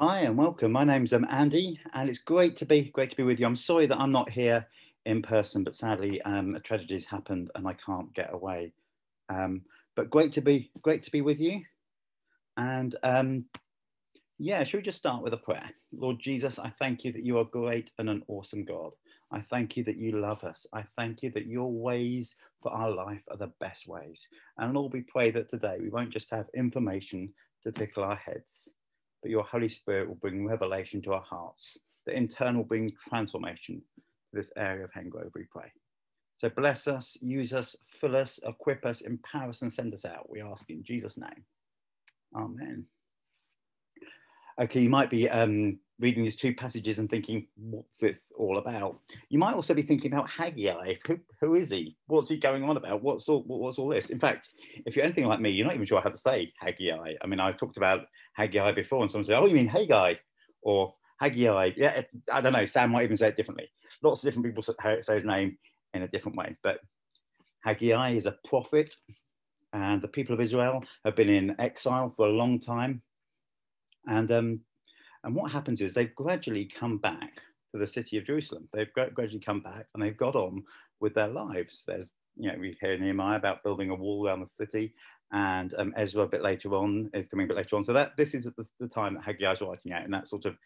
Hi and welcome. My name's um, Andy, and it's great to be great to be with you. I'm sorry that I'm not here in person, but sadly, um, a tragedy has happened and I can't get away. Um, but great to be great to be with you. And um, yeah, should we just start with a prayer? Lord Jesus, I thank you that you are great and an awesome God. I thank you that you love us. I thank you that your ways for our life are the best ways. And Lord, we pray that today we won't just have information to tickle our heads, but your Holy Spirit will bring revelation to our hearts, that in turn will bring transformation to this area of Hengrove, we pray. So bless us, use us, fill us, equip us, empower us, and send us out. We ask in Jesus' name. Amen. Okay, you might be um, reading these two passages and thinking, what's this all about? You might also be thinking about Haggai. Who, who is he? What's he going on about? What's all, what's all this? In fact, if you're anything like me, you're not even sure how to say Haggai. I mean, I've talked about Haggai before, and someone said, oh, you mean Haggai? Or Haggai. Yeah, I don't know. Sam might even say it differently. Lots of different people say his name in a different way. But Haggai is a prophet, and the people of Israel have been in exile for a long time. And um, and what happens is they've gradually come back to the city of Jerusalem. They've gradually come back and they've got on with their lives. There's, you know, we hear Nehemiah about building a wall around the city, and um, Ezra a bit later on is coming a bit later on. So that this is the, the time that Haggai is writing out, and that sort of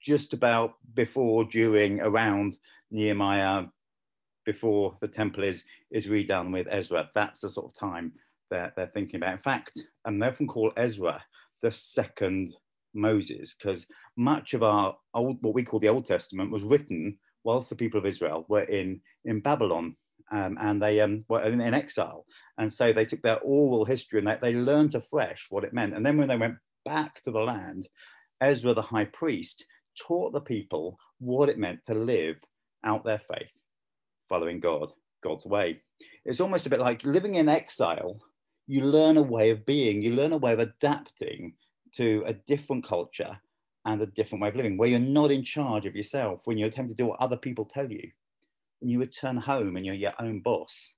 just about before, during, around Nehemiah, before the temple is is redone with Ezra. That's the sort of time that they're thinking about. In fact, and they often call Ezra the second Moses, because much of our old, what we call the Old Testament, was written whilst the people of Israel were in in Babylon. Um, and they um, were in, in, exile. And so they took their oral history and they, they learned afresh what it meant. And then when they went back to the land, Ezra, the high priest, taught the people what it meant to live out their faith, following God, God's way. It's almost a bit like living in exile. You learn a way of being, you learn a way of adapting to a different culture and a different way of living, where you're not in charge of yourself, when you attempt to do what other people tell you, when you return home and you're your own boss.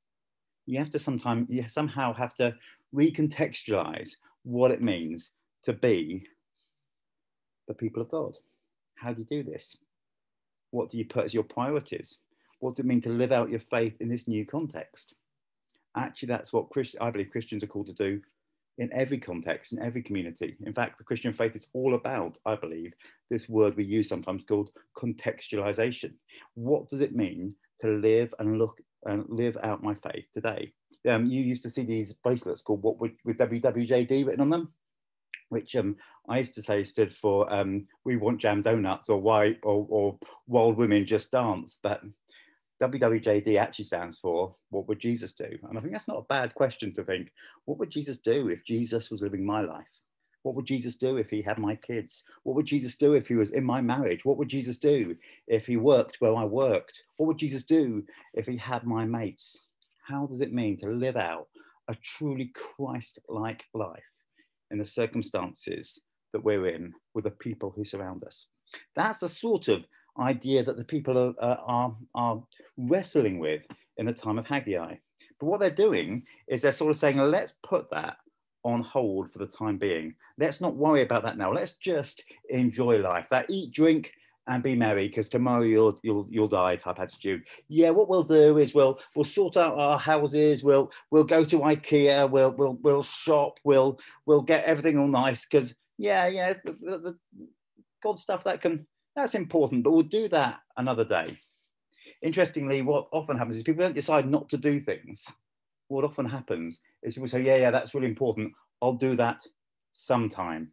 You have to sometimes, you somehow have to recontextualize what it means to be the people of God. How do you do this? What do you put as your priorities? What does it mean to live out your faith in this new context? Actually, that's what Christ- I believe Christians are called to do in every context, in every community. In fact, the Christian faith is all about, I believe, this word we use sometimes called contextualization. What does it mean to live and look and live out my faith today? Um, you used to see these bracelets called what would with WWJD written on them, which um, I used to say stood for um, "We want jam donuts" or "Why" or, or "Wild women just dance." But WWJD actually stands for what would Jesus do? And I think that's not a bad question to think. What would Jesus do if Jesus was living my life? What would Jesus do if he had my kids? What would Jesus do if he was in my marriage? What would Jesus do if he worked where I worked? What would Jesus do if he had my mates? How does it mean to live out a truly Christ like life in the circumstances that we're in with the people who surround us? That's the sort of idea that the people are, uh, are, are wrestling with in the time of Haggai. But what they're doing is they're sort of saying, let's put that on hold for the time being. Let's not worry about that now. Let's just enjoy life. That eat, drink, and be merry because tomorrow you'll you'll you'll die type attitude. Yeah, what we'll do is we'll we'll sort out our houses. We'll we'll go to IKEA. We'll we'll we'll shop. We'll we'll get everything all nice because yeah yeah the, the, the God stuff that can that's important, but we'll do that another day. Interestingly, what often happens is people don't decide not to do things. What often happens is people say, yeah, yeah, that's really important. I'll do that sometime.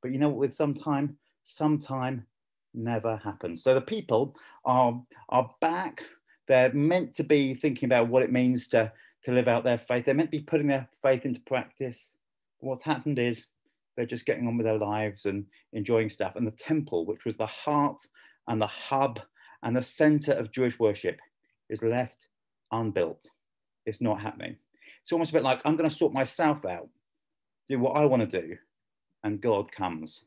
But you know what, with sometime, sometime never happens. So the people are, are back. They're meant to be thinking about what it means to, to live out their faith. They're meant to be putting their faith into practice. What's happened is they're just getting on with their lives and enjoying stuff. And the temple, which was the heart and the hub and the center of Jewish worship, is left unbuilt. It's not happening. It's almost a bit like I'm going to sort myself out, do what I want to do, and God comes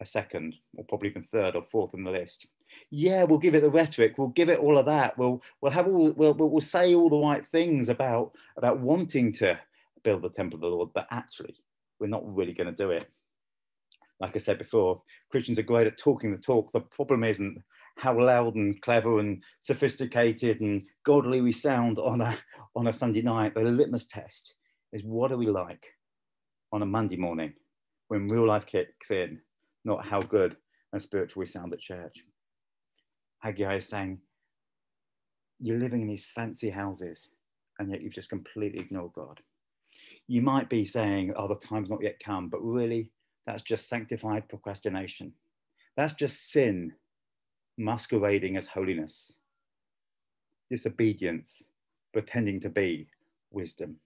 a second, or probably even third or fourth in the list. Yeah, we'll give it the rhetoric. We'll give it all of that. We'll we'll have all we'll we'll say all the right things about about wanting to build the temple of the Lord, but actually we're not really going to do it. like I said before, Christians are great at talking the talk. The problem isn't how loud and clever and sophisticated and godly we sound on a, on a Sunday night. The litmus test is what are we like on a Monday morning when real life kicks in, not how good and spiritual we sound at church. Haggai is saying, you're living in these fancy houses and yet you've just completely ignored God. You might be saying, oh, the time's not yet come, but really, that's just sanctified procrastination. That's just sin masquerading as holiness, disobedience, pretending to be wisdom.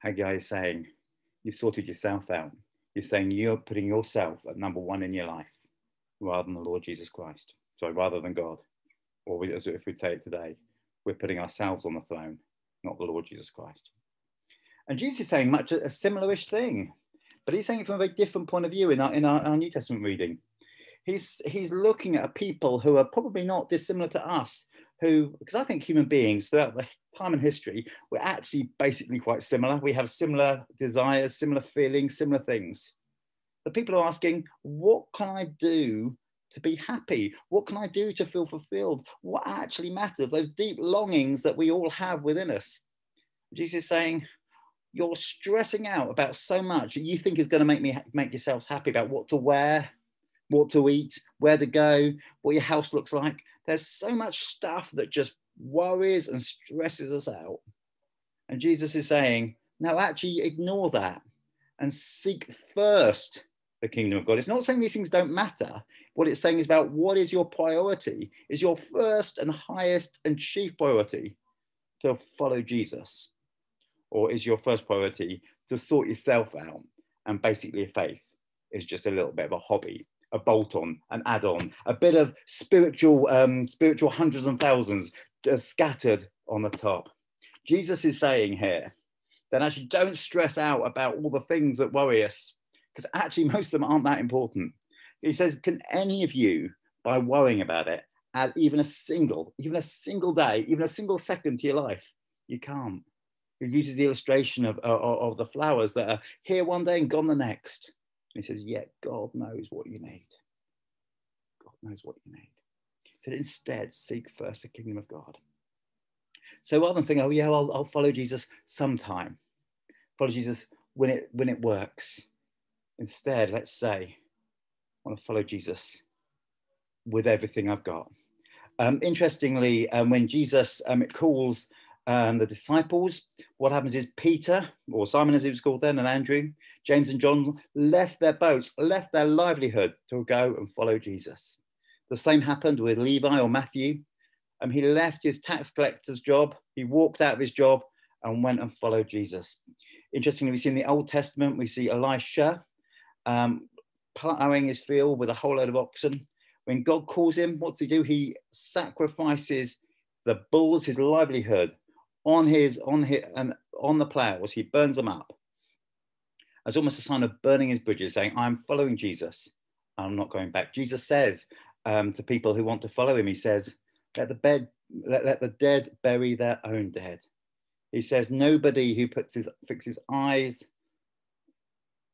Haggai is saying, You've sorted yourself out. You're saying you're putting yourself at number one in your life rather than the Lord Jesus Christ. Sorry, rather than God. Or as if we say it today, we're putting ourselves on the throne, not the Lord Jesus Christ. And Jesus is saying much a similarish thing, but he's saying it from a very different point of view in our, in our, our New Testament reading. He's, he's looking at people who are probably not dissimilar to us, who, because I think human beings throughout the time in history, we're actually basically quite similar. We have similar desires, similar feelings, similar things. The people are asking, what can I do to be happy? What can I do to feel fulfilled? What actually matters? Those deep longings that we all have within us. Jesus is saying, you're stressing out about so much that you think is going to make me make yourselves happy about what to wear, what to eat, where to go, what your house looks like. There's so much stuff that just worries and stresses us out. And Jesus is saying, no, actually ignore that and seek first the kingdom of God. It's not saying these things don't matter. What it's saying is about what is your priority? Is your first and highest and chief priority to follow Jesus? Or is your first priority to sort yourself out and basically faith is just a little bit of a hobby a bolt on, an add on, a bit of spiritual, um, spiritual hundreds and thousands uh, scattered on the top. Jesus is saying here that actually don't stress out about all the things that worry us, because actually most of them aren't that important. He says, Can any of you, by worrying about it, add even a single, even a single day, even a single second to your life? You can't. He uses the illustration of, uh, of, of the flowers that are here one day and gone the next. And he says, Yet yeah, God knows what you need. God knows what you need. So instead, seek first the kingdom of God. So rather than saying, oh yeah, I'll, I'll follow Jesus sometime, follow Jesus when it when it works. Instead, let's say, want to follow Jesus with everything I've got. Um, interestingly, um, when Jesus um, calls um, the disciples, what happens is Peter, or Simon as he was called then, and Andrew, James and John left their boats, left their livelihood to go and follow Jesus. The same happened with Levi or Matthew. Um, he left his tax collector's job, he walked out of his job and went and followed Jesus. Interestingly, we see in the Old Testament, we see Elisha um, plowing his field with a whole load of oxen. When God calls him, what's he do? He sacrifices the bulls, his livelihood, on his on his and on the plows. He burns them up as almost a sign of burning his bridges, saying, "I'm following Jesus. I'm not going back." Jesus says um, to people who want to follow him, he says, "Let the bed, let, let the dead bury their own dead." He says, "Nobody who puts his fixes eyes."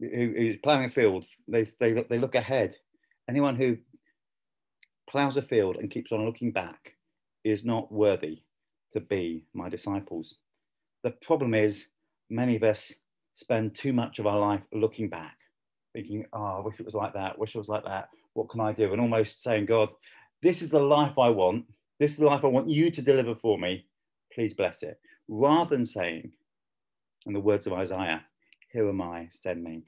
Who, who's plowing a field, they, they, they look ahead. Anyone who plows a field and keeps on looking back is not worthy to be my disciples. The problem is, many of us spend too much of our life looking back, thinking, oh, I wish it was like that, wish it was like that. What can I do? And almost saying, God, this is the life I want. This is the life I want you to deliver for me. Please bless it. Rather than saying, in the words of Isaiah, here am I, send me.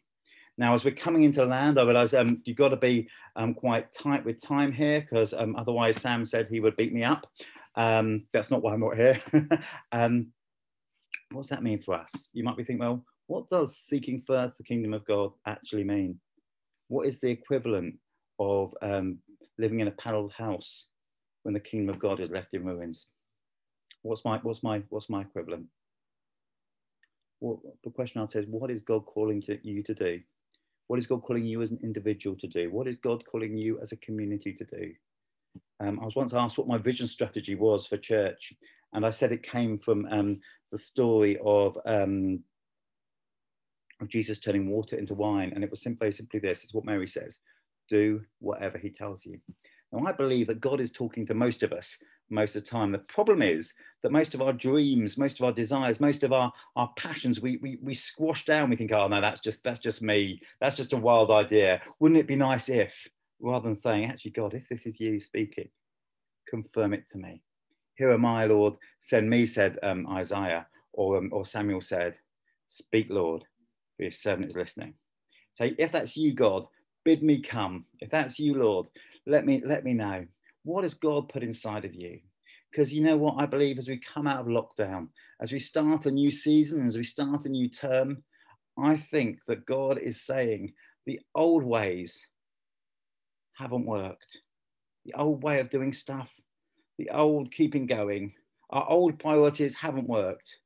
Now, as we're coming into land, I realize um, you've got to be um, quite tight with time here because um, otherwise Sam said he would beat me up. Um, that's not why I'm not here. um, what does that mean for us? You might be thinking, well, what does seeking first the kingdom of God actually mean? What is the equivalent of um, living in a panelled house when the kingdom of God is left in ruins? What's my what's my what's my equivalent? Well, the question I'd say is, what is God calling to you to do? What is God calling you as an individual to do? What is God calling you as a community to do? Um, I was once asked what my vision strategy was for church, and I said it came from um, the story of um, of Jesus turning water into wine. And it was simply, simply this it's what Mary says do whatever he tells you. Now, I believe that God is talking to most of us most of the time. The problem is that most of our dreams, most of our desires, most of our, our passions, we, we, we squash down. We think, oh, no, that's just, that's just me. That's just a wild idea. Wouldn't it be nice if, rather than saying, actually, God, if this is you speaking, confirm it to me. Here am I, Lord, send me, said um, Isaiah, or, um, or Samuel said, speak, Lord, for your servant is listening. Say, if that's you, God, bid me come. If that's you, Lord, let me let me know. What has God put inside of you? Because you know what I believe as we come out of lockdown, as we start a new season, as we start a new term, I think that God is saying the old ways haven't worked. The old way of doing stuff, the old keeping going, our old priorities haven't worked.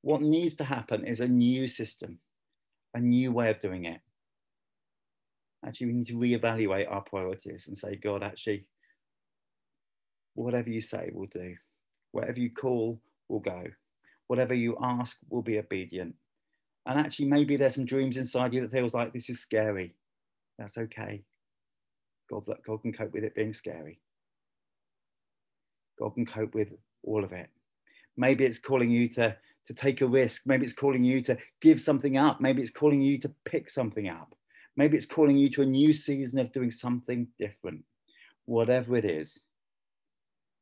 What needs to happen is a new system, a new way of doing it. Actually, we need to reevaluate our priorities and say, God, actually, whatever you say, we'll do. Whatever you call, we'll go. Whatever you ask, we'll be obedient. And actually, maybe there's some dreams inside you that feels like this is scary. That's okay. God's, God can cope with it being scary. God can cope with all of it. Maybe it's calling you to, to take a risk. Maybe it's calling you to give something up. Maybe it's calling you to pick something up. Maybe it's calling you to a new season of doing something different. Whatever it is,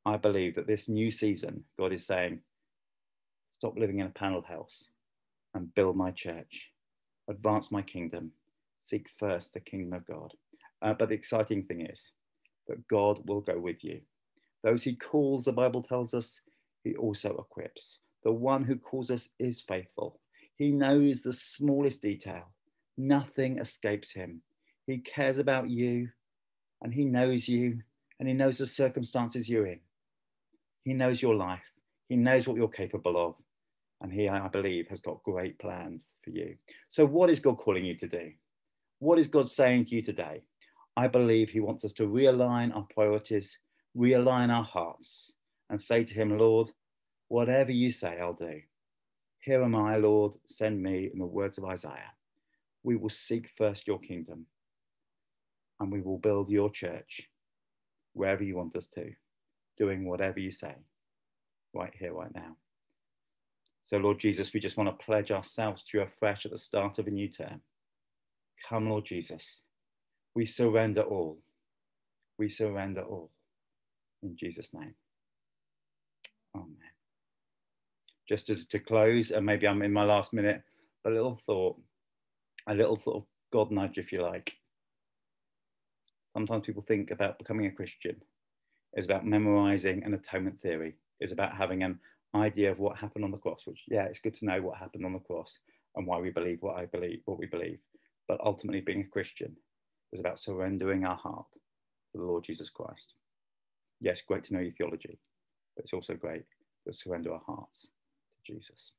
I believe that this new season, God is saying, stop living in a panel house and build my church, advance my kingdom, seek first the kingdom of God. Uh, but the exciting thing is that God will go with you. Those he calls, the Bible tells us, he also equips. The one who calls us is faithful. He knows the smallest detail. Nothing escapes him. He cares about you and he knows you and he knows the circumstances you're in. He knows your life. He knows what you're capable of. And he, I believe, has got great plans for you. So, what is God calling you to do? What is God saying to you today? I believe he wants us to realign our priorities, realign our hearts, and say to him, Lord, whatever you say, I'll do. Here am I, Lord, send me, in the words of Isaiah we will seek first your kingdom and we will build your church wherever you want us to, doing whatever you say, right here, right now. So, Lord Jesus, we just want to pledge ourselves to you afresh at the start of a new term. Come, Lord Jesus. We surrender all. We surrender all. In Jesus' name. Amen. Just as to close, and maybe I'm in my last minute, a little thought a little sort of God nudge, if you like. Sometimes people think about becoming a Christian is about memorizing an atonement theory, is about having an idea of what happened on the cross, which, yeah, it's good to know what happened on the cross and why we believe what I believe, what we believe. But ultimately, being a Christian is about surrendering our heart to the Lord Jesus Christ. Yes, great to know your theology, but it's also great to surrender our hearts to Jesus.